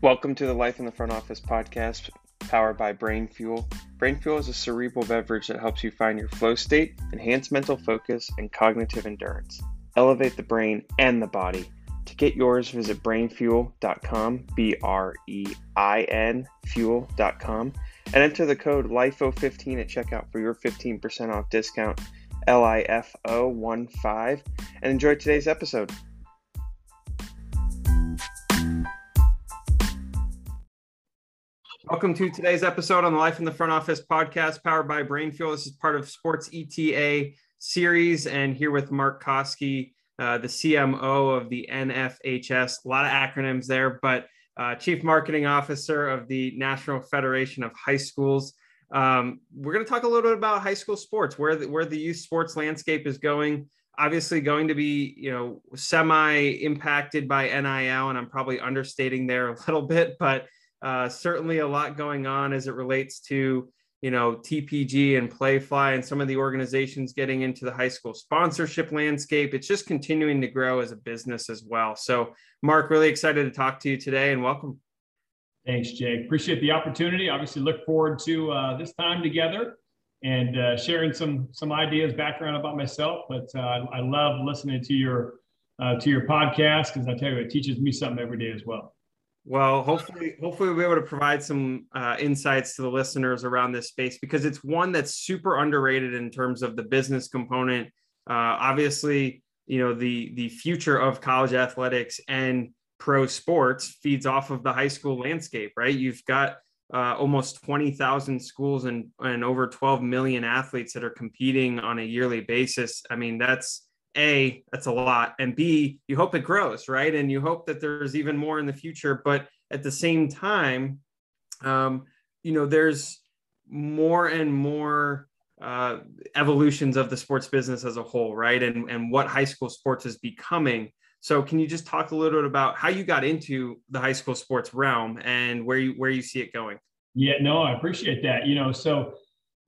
Welcome to the Life in the Front Office podcast powered by Brein Fuel. Brein Fuel is a cerebral beverage that helps you find your flow state, enhance mental focus, and cognitive endurance. Elevate the brain and the body. To get yours, visit breinfuel.com, B R E I N fuel.com, and enter the code LIFO15 at checkout for your 15% off discount, L I F O 1 5, and enjoy today's episode. Welcome to today's episode on the Life in the Front Office podcast powered by Brein Fuel. This is part of Sports ETA series, and here with Mark Koski, uh, the CMO of the NFHS. A lot of acronyms there, but uh, Chief Marketing Officer of the National Federation of High Schools. Um, we're going to talk a little bit about high school sports, where the, where the youth sports landscape is going. Obviously, going to be you know semi impacted by NIL, and I'm probably understating there a little bit, but uh, certainly a lot going on as it relates to you know TPG and Playfly and some of the organizations getting into the high school sponsorship landscape. It's just continuing to grow as a business as well. So, Mark, really excited to talk to you today and welcome. Thanks, Jake. Appreciate the opportunity. Obviously, look forward to uh, this time together and uh, sharing some some ideas, background about myself. But uh, I love listening to your uh, to your podcast because I tell you, it teaches me something every day as well. Well, hopefully, hopefully we'll be able to provide some uh, insights to the listeners around this space because it's one that's super underrated in terms of the business component. Uh, obviously, you know the the future of college athletics and pro sports feeds off of the high school landscape, right? You've got uh, almost 20,000 schools and, and over 12 million athletes that are competing on a yearly basis. I mean, that's a that's a lot and b you hope it grows right? And you hope that there's even more in the future but at the same time um, you know there's more and more uh, evolutions of the sports business as a whole right? And and what high school sports is becoming. So can you just talk a little bit about how you got into the high school sports realm and where you where you see it going? Yeah no i appreciate that. You know so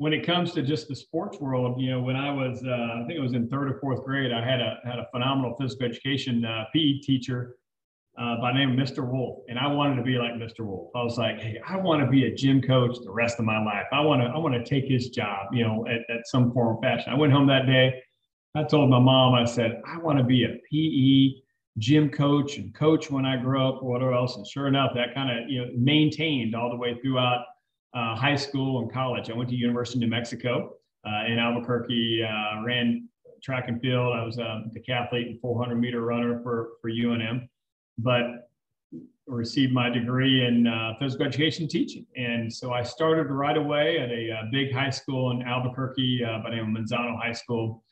when it comes to just the sports world, you know, when I was, uh, I think it was in third or fourth grade, I had a had a phenomenal physical education uh, PE teacher uh, by name of Mr. Wolf, and I wanted to be like Mr. Wolf. I was like, hey, I want to be a gym coach the rest of my life. I want to I want to take his job, you know, at, at some form or fashion. I went home that day. I told my mom, I said, I want to be a PE gym coach and coach when I grow up, or whatever else. And sure enough, that kind of you know maintained all the way throughout uh, high school and college. I went to University of New Mexico uh, in Albuquerque, uh, ran track and field. I was a decathlete and 400 meter runner for, for UNM, but received my degree in uh, physical education teaching. And so I started right away at a, a big high school in Albuquerque uh, by the name of Manzano High School.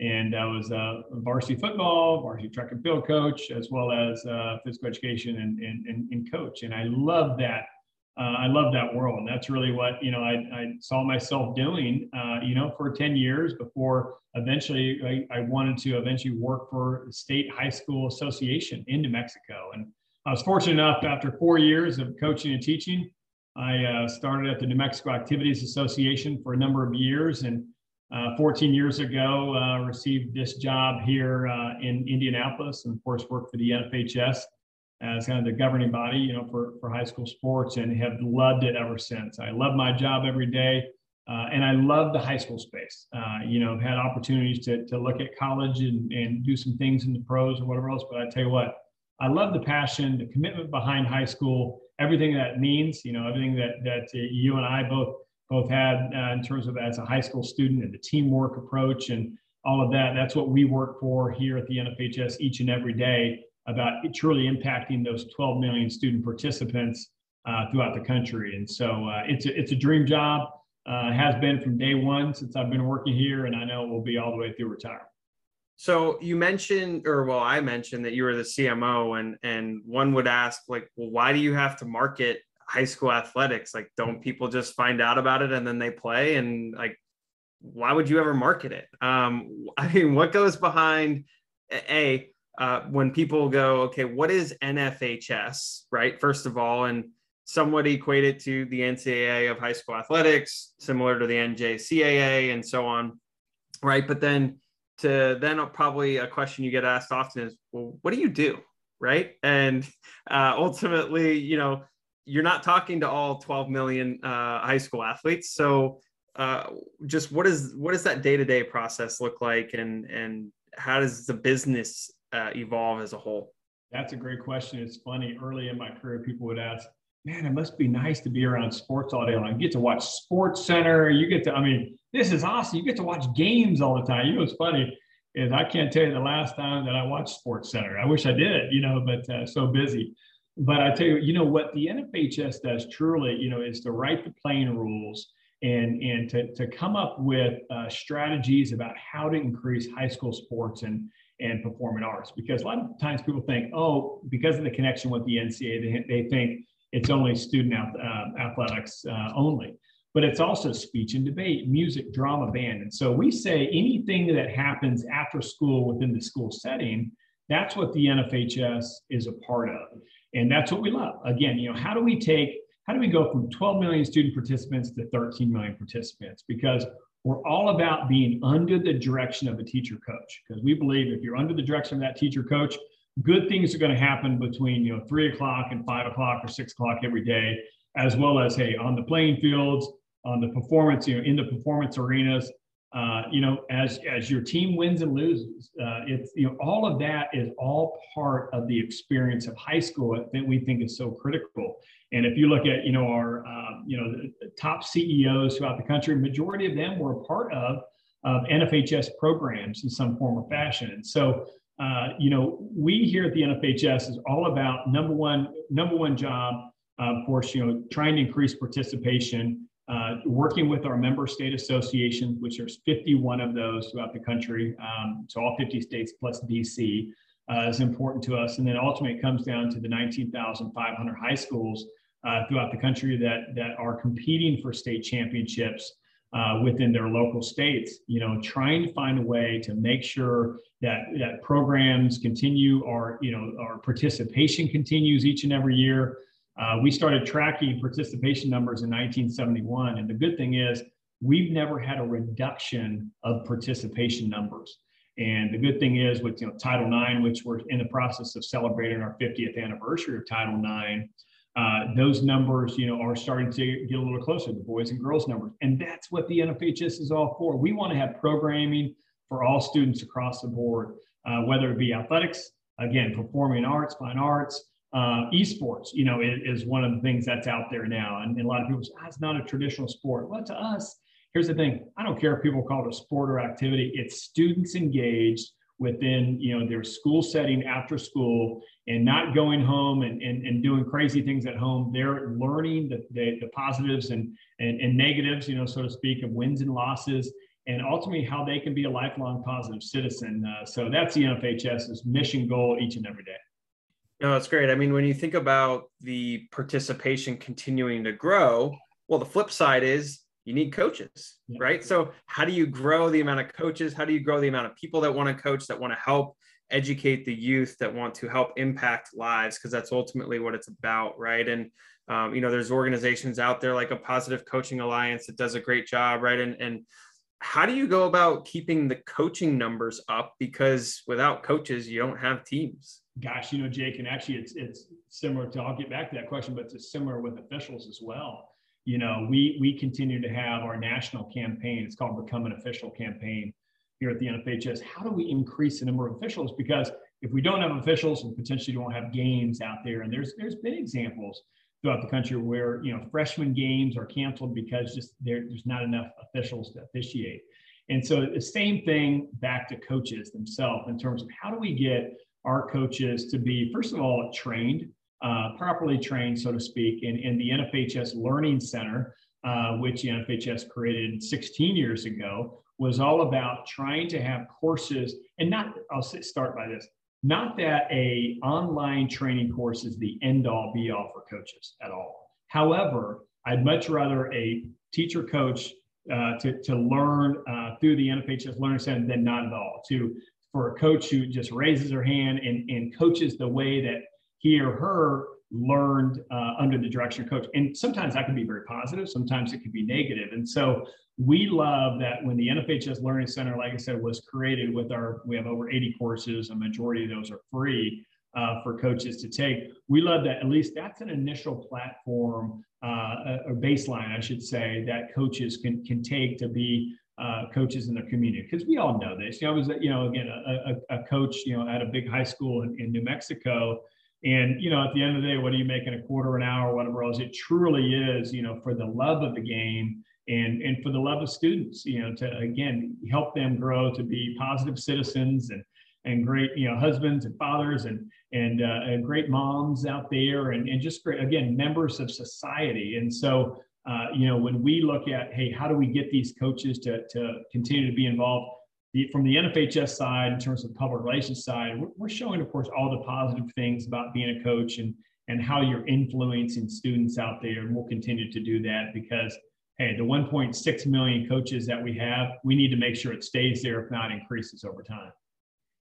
And I was a varsity football, varsity track and field coach, as well as uh, physical education and, and, and, and coach. And I love that uh, I love that world. And that's really what, you know, I, I saw myself doing, uh, you know, for 10 years before eventually I, I, wanted to eventually work for the State High School Association in New Mexico. And I was fortunate enough after four years of coaching and teaching, I uh, started at the New Mexico Activities Association for a number of years. And uh, 14 years ago, uh, received this job here uh, in Indianapolis and of course worked for the NFHS as kind of the governing body, you know, for, for high school sports and have loved it ever since. I love my job every day. Uh, and I love the high school space. Uh, you know, I've had opportunities to, to look at college and, and do some things in the pros or whatever else. But I tell you what, I love the passion, the commitment behind high school, everything that means, you know, everything that, that uh, you and I both, both had uh, in terms of as a high school student and the teamwork approach and all of that. That's what we work for here at the NFHS each and every day about truly impacting those 12 million student participants uh, throughout the country. And so uh, it's, a, it's a dream job. Uh, has been from day one since I've been working here, and I know it will be all the way through retirement. So you mentioned, or well, I mentioned that you were the CMO, and and one would ask, like, well, why do you have to market high school athletics? Like, don't people just find out about it and then they play? And like, why would you ever market it? Um, I mean, what goes behind a uh, when people go, okay, what is NFHS, right? First of all, and somewhat equate it to the NCAA of high school athletics, similar to the NJCAA and so on, right? But then to then probably a question you get asked often is, well, what do you do? right? And uh, ultimately, you know, you're not talking to all 12 million uh, high school athletes. So uh, just what is what does that day-to-day process look like and and how does the business uh, evolve as a whole? That's a great question. It's funny. Early in my career, people would ask, man, it must be nice to be around sports all day long. You get to watch Sports Center. You get to, I mean, this is awesome. You get to watch games all the time. You know, what's funny is I can't tell you the last time that I watched Sports Center. I wish I did, you know, but uh, so busy. But I tell you, you know what the NFHS does truly, you know, is to write the playing rules and and to, to come up with uh, strategies about how to increase high school sports and and performing arts. Because a lot of times people think, oh, because of the connection with the NCAA, they, they think it's only student uh, athletics uh, only. But it's also speech and debate, music, drama, band. And so we say anything that happens after school within the school setting, that's what the NFHS is a part of. And that's what we love. Again, you know, how do we take, how do we go from 12 million student participants to 13 million participants? Because we're all about being under the direction of a teacher coach. Because we believe if you're under the direction of that teacher coach, good things are going to happen between you know three o'clock and five o'clock or six o'clock every day, as well as hey on the playing fields, on the performance, you know, in the performance arenas, uh, you know, as as your team wins and loses, uh, it's you know all of that is all part of the experience of high school that we think is so critical. And if you look at you know our um, you know top CEOs throughout the country, majority of them were a part of of NFHS programs in some form or fashion. And so uh, you know we here at the NFHS is all about number one number one job, of course, you know trying to increase participation uh, working with our member state associations, which there's 51 of those throughout the country, um, so all 50 states plus DC, uh, is important to us. And then ultimately, it comes down to the 19,500 high schools uh, throughout the country that that are competing for state championships uh, within their local states. You know, trying to find a way to make sure that that programs continue, our you know, our participation continues each and every year. Uh, we started tracking participation numbers in 1971. And the good thing is, we've never had a reduction of participation numbers. And the good thing is, with you know, Title IX, which we're in the process of celebrating our 50th anniversary of Title IX, uh, those numbers, you know, are starting to get a little closer, the boys and girls numbers. And that's what the NFHS is all for. We want to have programming for all students across the board, uh, whether it be athletics, again, performing arts, fine arts, uh, esports, you know, is, is one of the things that's out there now. And, and a lot of people say, ah, it's not a traditional sport. Well, to us, here's the thing. I don't care if people call it a sport or activity. It's students engaged within, you know, their school setting after school and not going home and, and, and doing crazy things at home. They're learning the, the, the positives and, and, and negatives, you know, so to speak, of wins and losses and ultimately how they can be a lifelong positive citizen. Uh, so that's the NFHS's mission goal each and every day. No, that's great. I mean, when you think about the participation continuing to grow, well, the flip side is you need coaches, yeah. right? So, how do you grow the amount of coaches? How do you grow the amount of people that want to coach, that want to help educate the youth, that want to help impact lives? Because that's ultimately what it's about, right? And um, you know, there's organizations out there like a Positive Coaching Alliance that does a great job, right? And and how do you go about keeping the coaching numbers up? Because without coaches, you don't have teams. Gosh, you know, Jake, and actually it's it's similar to I'll get back to that question, but it's similar with officials as well. You know, we we continue to have our national campaign. It's called Become an Official campaign here at the NFHS. How do we increase the number of officials? Because if we don't have officials and potentially don't have games out there, and there's there's been examples throughout the country where you know freshman games are canceled because just there, there's not enough officials to officiate. And so the same thing back to coaches themselves in terms of how do we get our coaches to be, first of all, trained, uh, properly trained, so to speak, in, in the NFHS Learning Center, uh, which NFHS created 16 years ago, was all about trying to have courses and not, I'll start by this, not that a online training course is the end all be all for coaches at all. However, I'd much rather a teacher coach uh, to, to learn uh, through the NFHS Learning Center than not at all. To for a coach who just raises her hand and, and coaches the way that he or her learned uh, under the direction of coach. And sometimes that can be very positive, sometimes it can be negative. And so we love that when the NFHS Learning Center, like I said, was created with our, we have over 80 courses, a majority of those are free. uh, for coaches to take. We love that. At least that's an initial platform, uh, a, baseline, I should say, that coaches can can take to be uh, coaches in their community. Because we all know this. You know, I was, you know, again, a, a, a coach, you know, at a big high school in, in, New Mexico. And, you know, at the end of the day, what are you making a quarter an hour, whatever else? It truly is, you know, for the love of the game and, and for the love of students, you know, to, again, help them grow to be positive citizens and, and great, you know, husbands and fathers and and, uh, and great moms out there, and, and just great again members of society. And so, uh, you know, when we look at hey, how do we get these coaches to to continue to be involved? The, from the NFHS side, in terms of public relations side, we're, we're showing, of course, all the positive things about being a coach and and how you're influencing students out there, and we'll continue to do that because hey, the 1.6 million coaches that we have, we need to make sure it stays there, if not increases over time.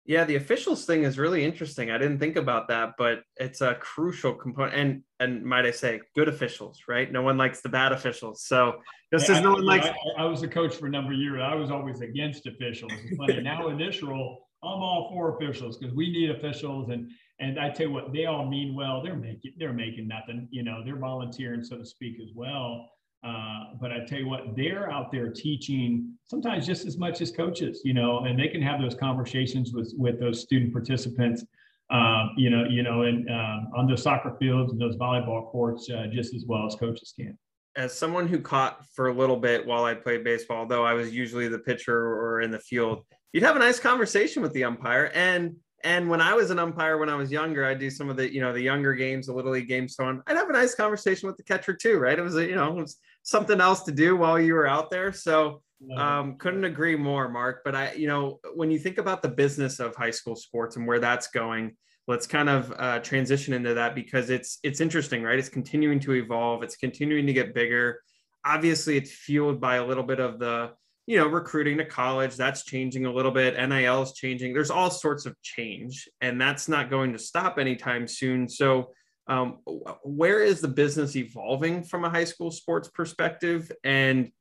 Yeah, the officials thing is really interesting. I didn't think about that, but it's a crucial component. And and might I say, good officials, right? No one likes the bad officials. So just yeah, as no one likes, I, I, was a coach for a number of years. I was always against officials. It's funny now initial, I'm all for officials because we need officials. And and I tell you what, they all mean well. They're making they're making nothing. You know, they're volunteering, so to speak, as well. Uh, but I tell you what, they're out there teaching sometimes just as much as coaches, you know, and they can have those conversations with with those student participants, uh, you know, you know, and um, on those soccer fields and those volleyball courts uh, just as well as coaches can. As someone who caught for a little bit while I played baseball, though I was usually the pitcher or in the field, you'd have a nice conversation with the umpire and and when I was an umpire when I was younger, I'd do some of the, you know, the younger games, the little league games, so on. I'd have a nice conversation with the catcher too, right? It was, a, you know, it was something else to do while you were out there. So um, couldn't agree more, Mark. But I, you know, when you think about the business of high school sports and where that's going, let's kind of uh, transition into that because it's it's interesting, right? It's continuing to evolve. It's continuing to get bigger. Obviously, it's fueled by a little bit of the you know, recruiting to college, that's changing a little bit. NIL is changing. There's all sorts of change, and that's not going to stop anytime soon. So, um, where is the business evolving from a high school sports perspective, and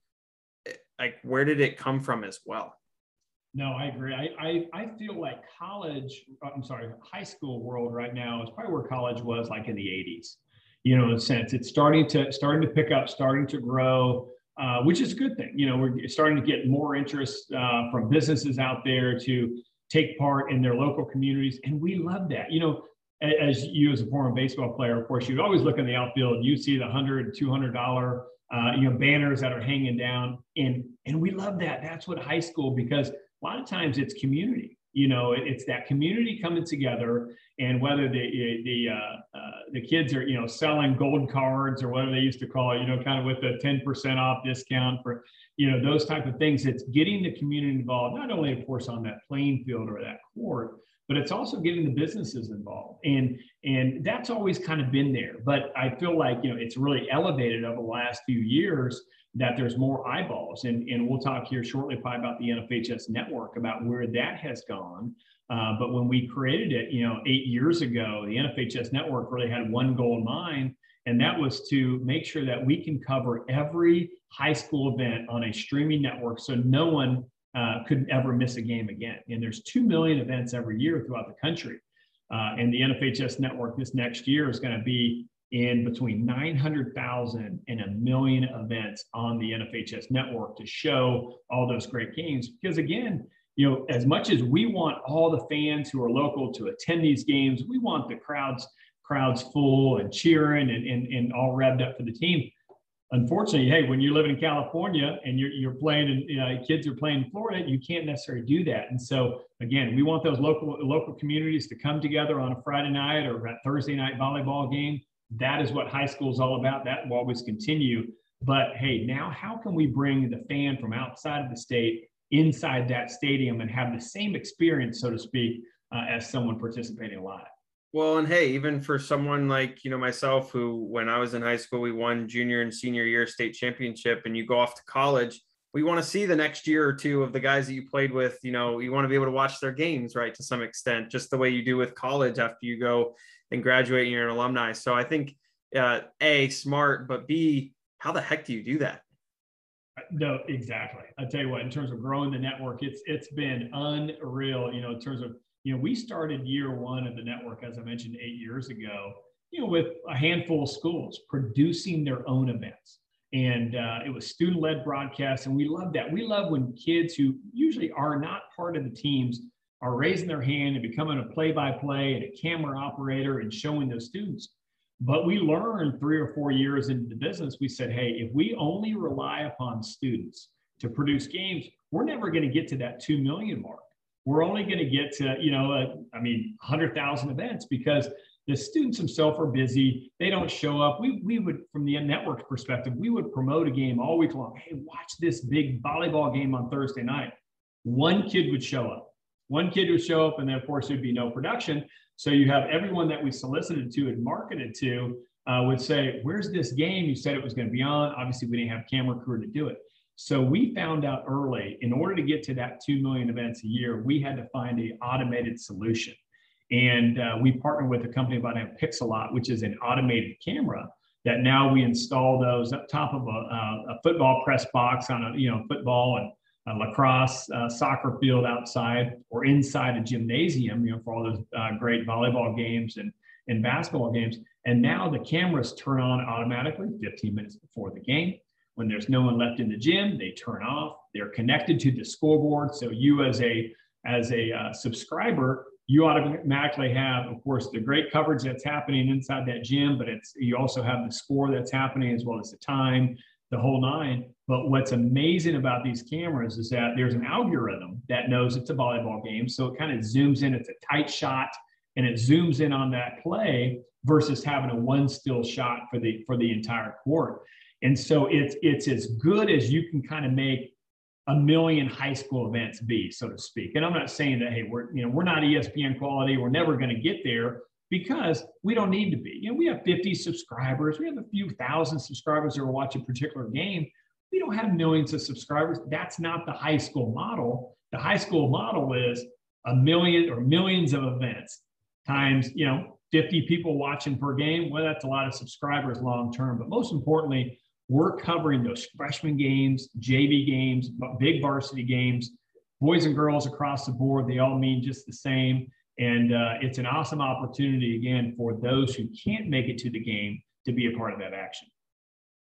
like where did it come from as well? No, I agree. I, I, I feel like college, I'm sorry, high school world right now is probably where college was like in the 80s. You know, in a sense, it's starting to starting to pick up, starting to grow uh, which is a good thing. You know, we're starting to get more interest uh, from businesses out there to take part in their local communities, and we love that. You know, as you as a former baseball player, of course, you always look in the outfield, you see the hundred, two hundred dollar, uh, you know, banners that are hanging down, and and we love that. That's what high school because a lot of times it's community you know it's that community coming together and whether the the uh, uh, the kids are you know selling gold cards or whatever they used to call it you know kind of with the 10% off discount for you know those type of things it's getting the community involved not only of course on that playing field or that court but it's also getting the businesses involved and and that's always kind of been there but i feel like you know it's really elevated over the last few years that there's more eyeballs. And, and we'll talk here shortly probably about the NFHS network, about where that has gone. Uh, but when we created it, you know, eight years ago, the NFHS network really had one goal in mind, and that was to make sure that we can cover every high school event on a streaming network so no one uh, could ever miss a game again. And there's 2 million events every year throughout the country. Uh, and the NFHS network this next year is going to be in between 900,000 and a million events on the NFHS network to show all those great games. Because again, you know, as much as we want all the fans who are local to attend these games, we want the crowds crowds full and cheering and, and, and all revved up for the team. Unfortunately, hey, when you're living in California and you're, you're playing and you know, kids are playing in Florida, you can't necessarily do that. And so again, we want those local local communities to come together on a Friday night or a Thursday night volleyball game that is what high school is all about. That will always continue. But hey, now how can we bring the fan from outside of the state inside that stadium and have the same experience, so to speak, uh, as someone participating live? Well, and hey, even for someone like you know myself, who when I was in high school, we won junior and senior year state championship, and you go off to college, we want to see the next year or two of the guys that you played with. You know, you want to be able to watch their games, right, to some extent, just the way you do with college after you go and graduate and you're an alumni. So I think uh, a smart, but b how the heck do you do that? No, exactly. I tell you what, in terms of growing the network, it's it's been unreal. You know, in terms of you know, we started year one of the network, as I mentioned, eight years ago, you know, with a handful of schools producing their own events. And uh, it was student led broadcasts, And we love that. We love when kids who usually are not part of the teams are raising their hand and becoming a play by play and a camera operator and showing those students. But we learned three or four years into the business, we said, hey, if we only rely upon students to produce games, we're never going to get to that 2 million mark. We're only going to get to, you know, I mean, 100,000 events because the students themselves are busy. They don't show up. We, we would, from the network perspective, we would promote a game all week long. Hey, watch this big volleyball game on Thursday night. One kid would show up one kid would show up, and then of course there'd be no production. So you have everyone that we solicited to and marketed to uh, would say, "Where's this game? You said it was going to be on." Obviously, we didn't have camera crew to do it. So we found out early, in order to get to that two million events a year, we had to find a automated solution. And uh, we partnered with a company by the name of Pixellot, which is an automated camera that now we install those up top of a, a football press box on a you know football and a lacrosse uh, soccer field outside or inside a gymnasium, you know, for all those uh, great volleyball games and, and basketball games. And now the cameras turn on automatically 15 minutes before the game. When there's no one left in the gym, they turn off. They're connected to the scoreboard. So you as a as a uh, subscriber, you automatically have, of course, the great coverage that's happening inside that gym, but it's you also have the score that's happening as well as the time, the whole nine. But what's amazing about these cameras is that there's an algorithm that knows it's a volleyball game. So it kind of zooms in, it's a tight shot, and it zooms in on that play versus having a one still shot for the for the entire court. And so it's it's as good as you can kind of make a million high school events be, so to speak. And I'm not saying that hey, we're you know we're not ESPN quality, we're never going to get there, because we don't need to be. You know, we have 50 subscribers, we have a few thousand subscribers that are watching a particular game. We don't have millions of subscribers. That's not the high school model. The high school model is a million or millions of events times, you know, 50 people watching per game. Well, that's a lot of subscribers long term. But most importantly, we're covering those freshman games, JV games, big varsity games, boys and girls across the board. They all mean just the same. And uh, it's an awesome opportunity, again, for those who can't make it to the game to be a part of that action.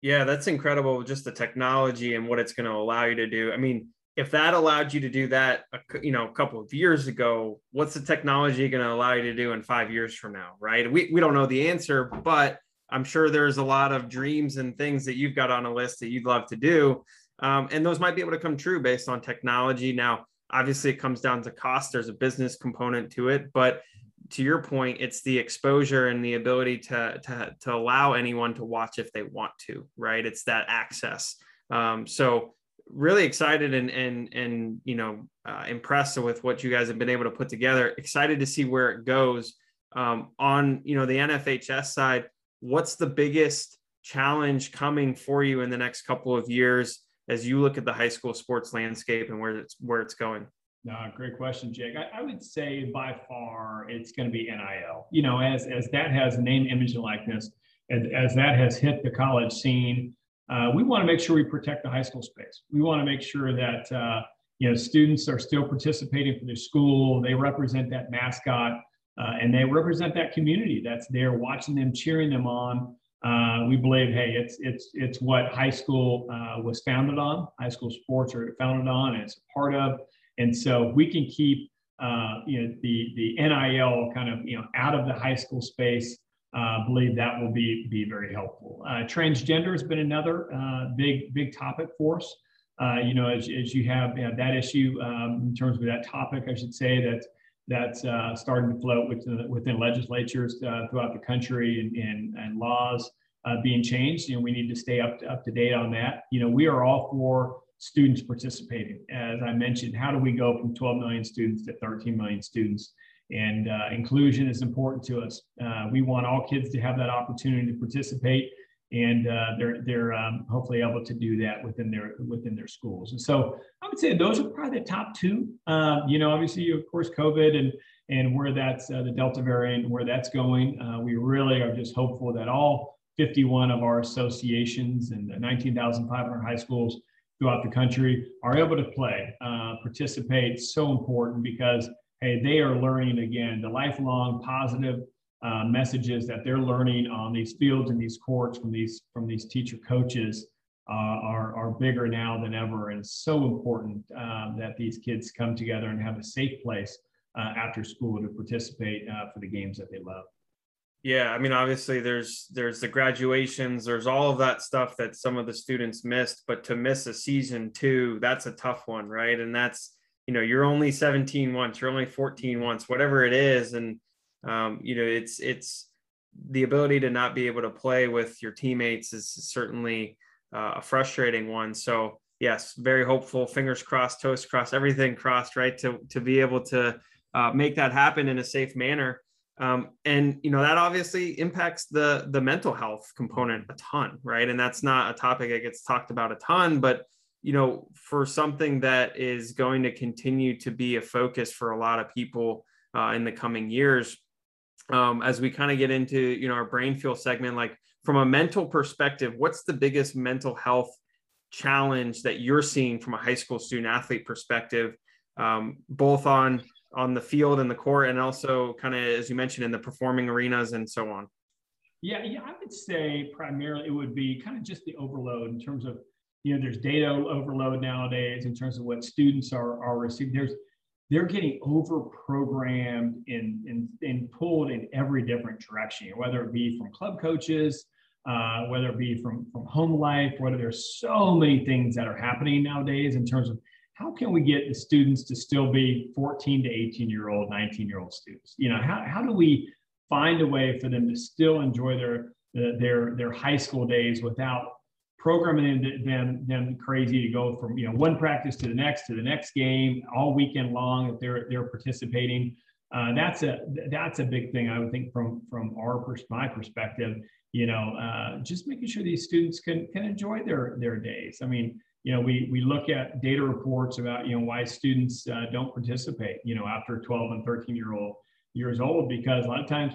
Yeah, that's incredible. Just the technology and what it's going to allow you to do. I mean, if that allowed you to do that, you know, a couple of years ago, what's the technology going to allow you to do in five years from now? Right? We we don't know the answer, but I'm sure there's a lot of dreams and things that you've got on a list that you'd love to do, um, and those might be able to come true based on technology. Now, obviously it comes down to cost. There's a business component to it but to your point it's the exposure and the ability to to, to allow anyone to watch if they want to right? It's that access. Um, so really excited and and and you know uh, impressed with what you guys have been able to put together. Excited to see where it goes. Um, on you know the nfhs side what's the biggest challenge coming for you in the next couple of years as you look at the high school sports landscape and where it's where it's going? No, great question, Jake. I, I would say by far it's going to be NIL. You know, as as that has name, image, and likeness, and as that has hit the college scene, uh, we want to make sure we protect the high school space. We want to make sure that uh, you know students are still participating for their school. They represent that mascot, uh, and they represent that community that's there, watching them, cheering them on. Uh, we believe, hey, it's it's it's what high school uh, was founded on. High school sports are founded on, and it's a part of. And so we can keep uh, you know the the NIL kind of you know out of the high school space. Uh, believe that will be be very helpful. Uh, transgender has been another uh, big big topic for us. you know, as, as you have, you know, that issue um, in terms of that topic, I should say that that's uh, starting to float within, within legislatures uh, throughout the country and, and, and laws uh, being changed. You know, we need to stay up to, up to date on that. You know, we are all for students participating. As I mentioned, how do we go from 12 million students to 13 million students? And uh, inclusion is important to us. Uh, we want all kids to have that opportunity to participate and uh, they're they're um, hopefully able to do that within their within their schools. And so I would say those are probably the top two. Uh, you know, obviously, of course, COVID and and where that's uh, the Delta variant, where that's going. Uh, we really are just hopeful that all 51 of our associations and 19,500 high schools throughout the country are able to play, uh, participate. So important because hey, they are learning again the lifelong positive uh, messages that they're learning on these fields and these courts from these from these teacher coaches uh, are are bigger now than ever, and it's so important um, that these kids come together and have a safe place uh, after school to participate uh, for the games that they love. Yeah, I mean, obviously, there's there's the graduations, there's all of that stuff that some of the students missed, but to miss a season too, that's a tough one, right? And that's you know, you're only 17 once, you're only 14 once, whatever it is, and um, you know, it's it's the ability to not be able to play with your teammates is certainly uh, a frustrating one. So yes, very hopeful. Fingers crossed, toes crossed, everything crossed, right? To to be able to uh, make that happen in a safe manner. Um, and you know that obviously impacts the the mental health component a ton, right? And that's not a topic that gets talked about a ton, but you know, for something that is going to continue to be a focus for a lot of people uh, in the coming years, um, as we kind of get into you know our brain fuel segment like from a mental perspective what's the biggest mental health challenge that you're seeing from a high school student athlete perspective um, both on on the field and the court and also kind of as you mentioned in the performing arenas and so on? Yeah yeah i would say primarily it would be kind of just the overload in terms of you know there's data overload nowadays in terms of what students are are receiving. There's they're getting over programmed and, and, and pulled in every different direction, whether it be from club coaches, uh, whether it be from, from home life, whether there's so many things that are happening nowadays in terms of how can we get the students to still be 14 to 18 year old, 19 year old students? You know, how, how do we find a way for them to still enjoy their, their, their high school days without programming them them crazy to go from you know one practice to the next to the next game all weekend long if they're they're participating. Uh, that's a that's a big thing I would think from from our pers- my perspective. You know, uh, just making sure these students can can enjoy their their days. I mean, you know, we we look at data reports about you know why students uh, don't participate. You know, after 12 and 13 year old years old because a lot of times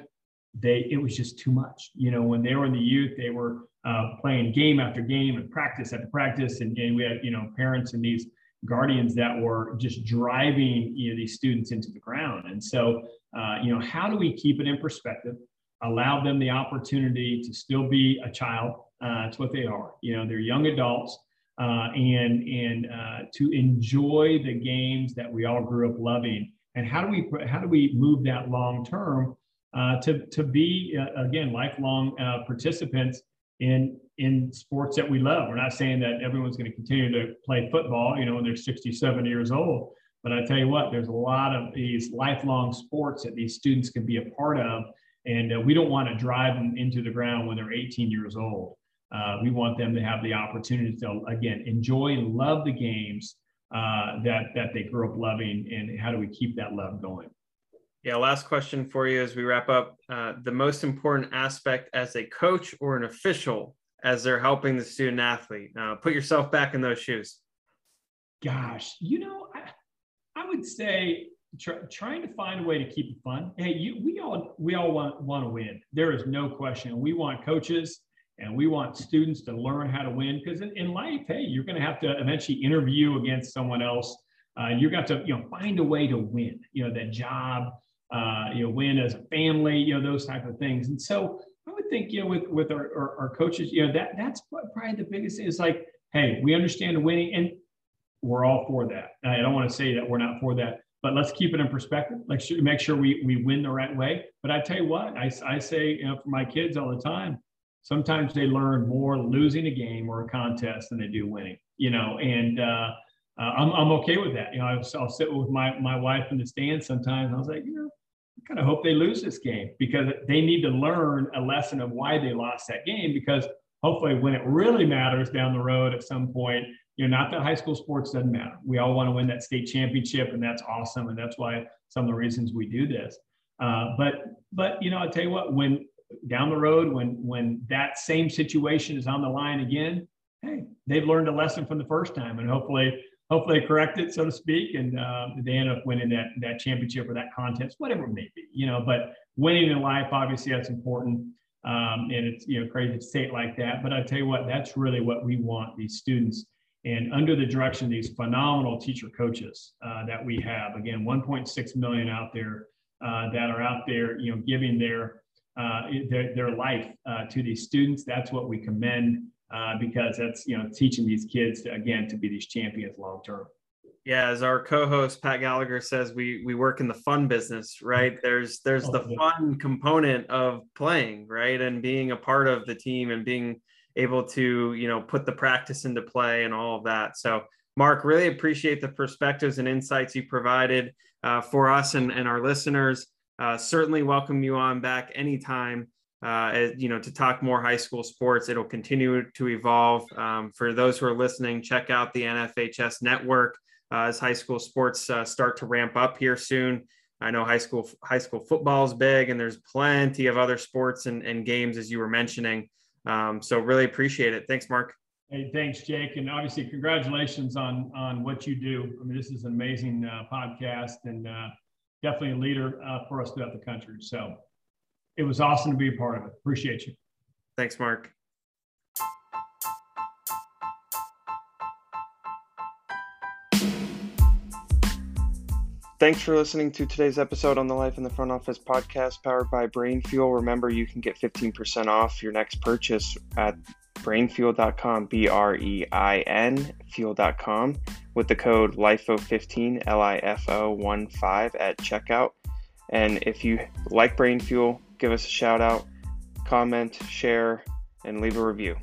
they it was just too much. You know, when they were in the youth, they were uh, playing game after game and practice after practice, and, and we had you know parents and these guardians that were just driving you know these students into the ground. And so, uh, you know, how do we keep it in perspective? Allow them the opportunity to still be a child. Uh, that's what they are. You know, they're young adults. Uh, and and uh, to enjoy the games that we all grew up loving, and how do we how do we move that long term uh, to, to be, uh, again, lifelong uh, participants in, in sports that we love. We're not saying that everyone's going to continue to play football, you know, when they're 67 years old. But I tell you what, there's a lot of these lifelong sports that these students can be a part of. And uh, we don't want to drive them into the ground when they're 18 years old. Uh, we want them to have the opportunity to, again, enjoy and love the games uh, that, that they grew up loving. And how do we keep that love going? Yeah, last question for you as we wrap up. Uh, the most important aspect as a coach or an official as they're helping the student athlete. Uh, put yourself back in those shoes. Gosh, you know, I, I would say try, trying to find a way to keep it fun. Hey, you, we all we all want want to win. There is no question. We want coaches and we want students to learn how to win because in, in life, hey, you're going to have to eventually interview against someone else. Uh, you're going to to you know find a way to win. You know that job uh, you know, win as a family, you know, those type of things. And so I would think, you know, with with our, our, our coaches, you know, that that's probably the biggest thing is like, hey, we understand winning and we're all for that. I don't want to say that we're not for that, but let's keep it in perspective. Like make sure we we win the right way. But I tell you what, I, I say, you know, for my kids all the time, sometimes they learn more losing a game or a contest than they do winning, you know, and uh, uh, I'm, I'm okay with that. You know, I'll, I'll sit with my, my wife in the stands sometimes. I was like, you know, kind of hope they lose this game because they need to learn a lesson of why they lost that game because hopefully when it really matters down the road at some point you know not that high school sports doesn't matter. We all want to win that state championship and that's awesome and that's why some of the reasons we do this. Uh, but but you know i'll tell you what when down the road when when that same situation is on the line again hey they've learned a lesson from the first time and hopefully hopefully correct it, so to speak, and uh, they end up winning that that championship or that contest, whatever it may be, you know. But winning in life, obviously, that's important, um, and it's you know crazy to say it like that. But I tell you what, that's really what we want these students And under the direction of these phenomenal teacher coaches uh, that we have, again, 1.6 million out there uh, that are out there, you know, giving their uh, their, their life uh, to these students. That's what we commend uh, because that's you know teaching these kids to, again to be these champions long term. Yeah, as our co-host Pat Gallagher says, we we work in the fun business, right? There's there's oh, the fun component of playing, right, and being a part of the team and being able to you know put the practice into play and all of that. So, Mark, really appreciate the perspectives and insights you provided uh, for us and, and our listeners. Uh, certainly welcome you on back anytime. Uh, you know, to talk more high school sports, it'll continue to evolve. Um, for those who are listening, check out the NFHS network uh, as high school sports uh, start to ramp up here soon. I know high school high school football is big, and there's plenty of other sports and, and games as you were mentioning. Um, so really appreciate it. Thanks, Mark. Hey, thanks, Jake, and obviously congratulations on on what you do. I mean, this is an amazing uh, podcast and uh, definitely a leader uh, for us throughout the country. So it was awesome to be a part of it. Appreciate you. Thanks, Mark. Thanks for listening to today's episode on the Life in the Front Office podcast powered by Brein Fuel. Remember, you can get 15% off your next purchase at breinfuel.com, B R E I N, fuel.com, with the code LIFO15, L I F O 1 5 at checkout. And if you like Brein Fuel, give us a shout out, comment, share, and leave a review.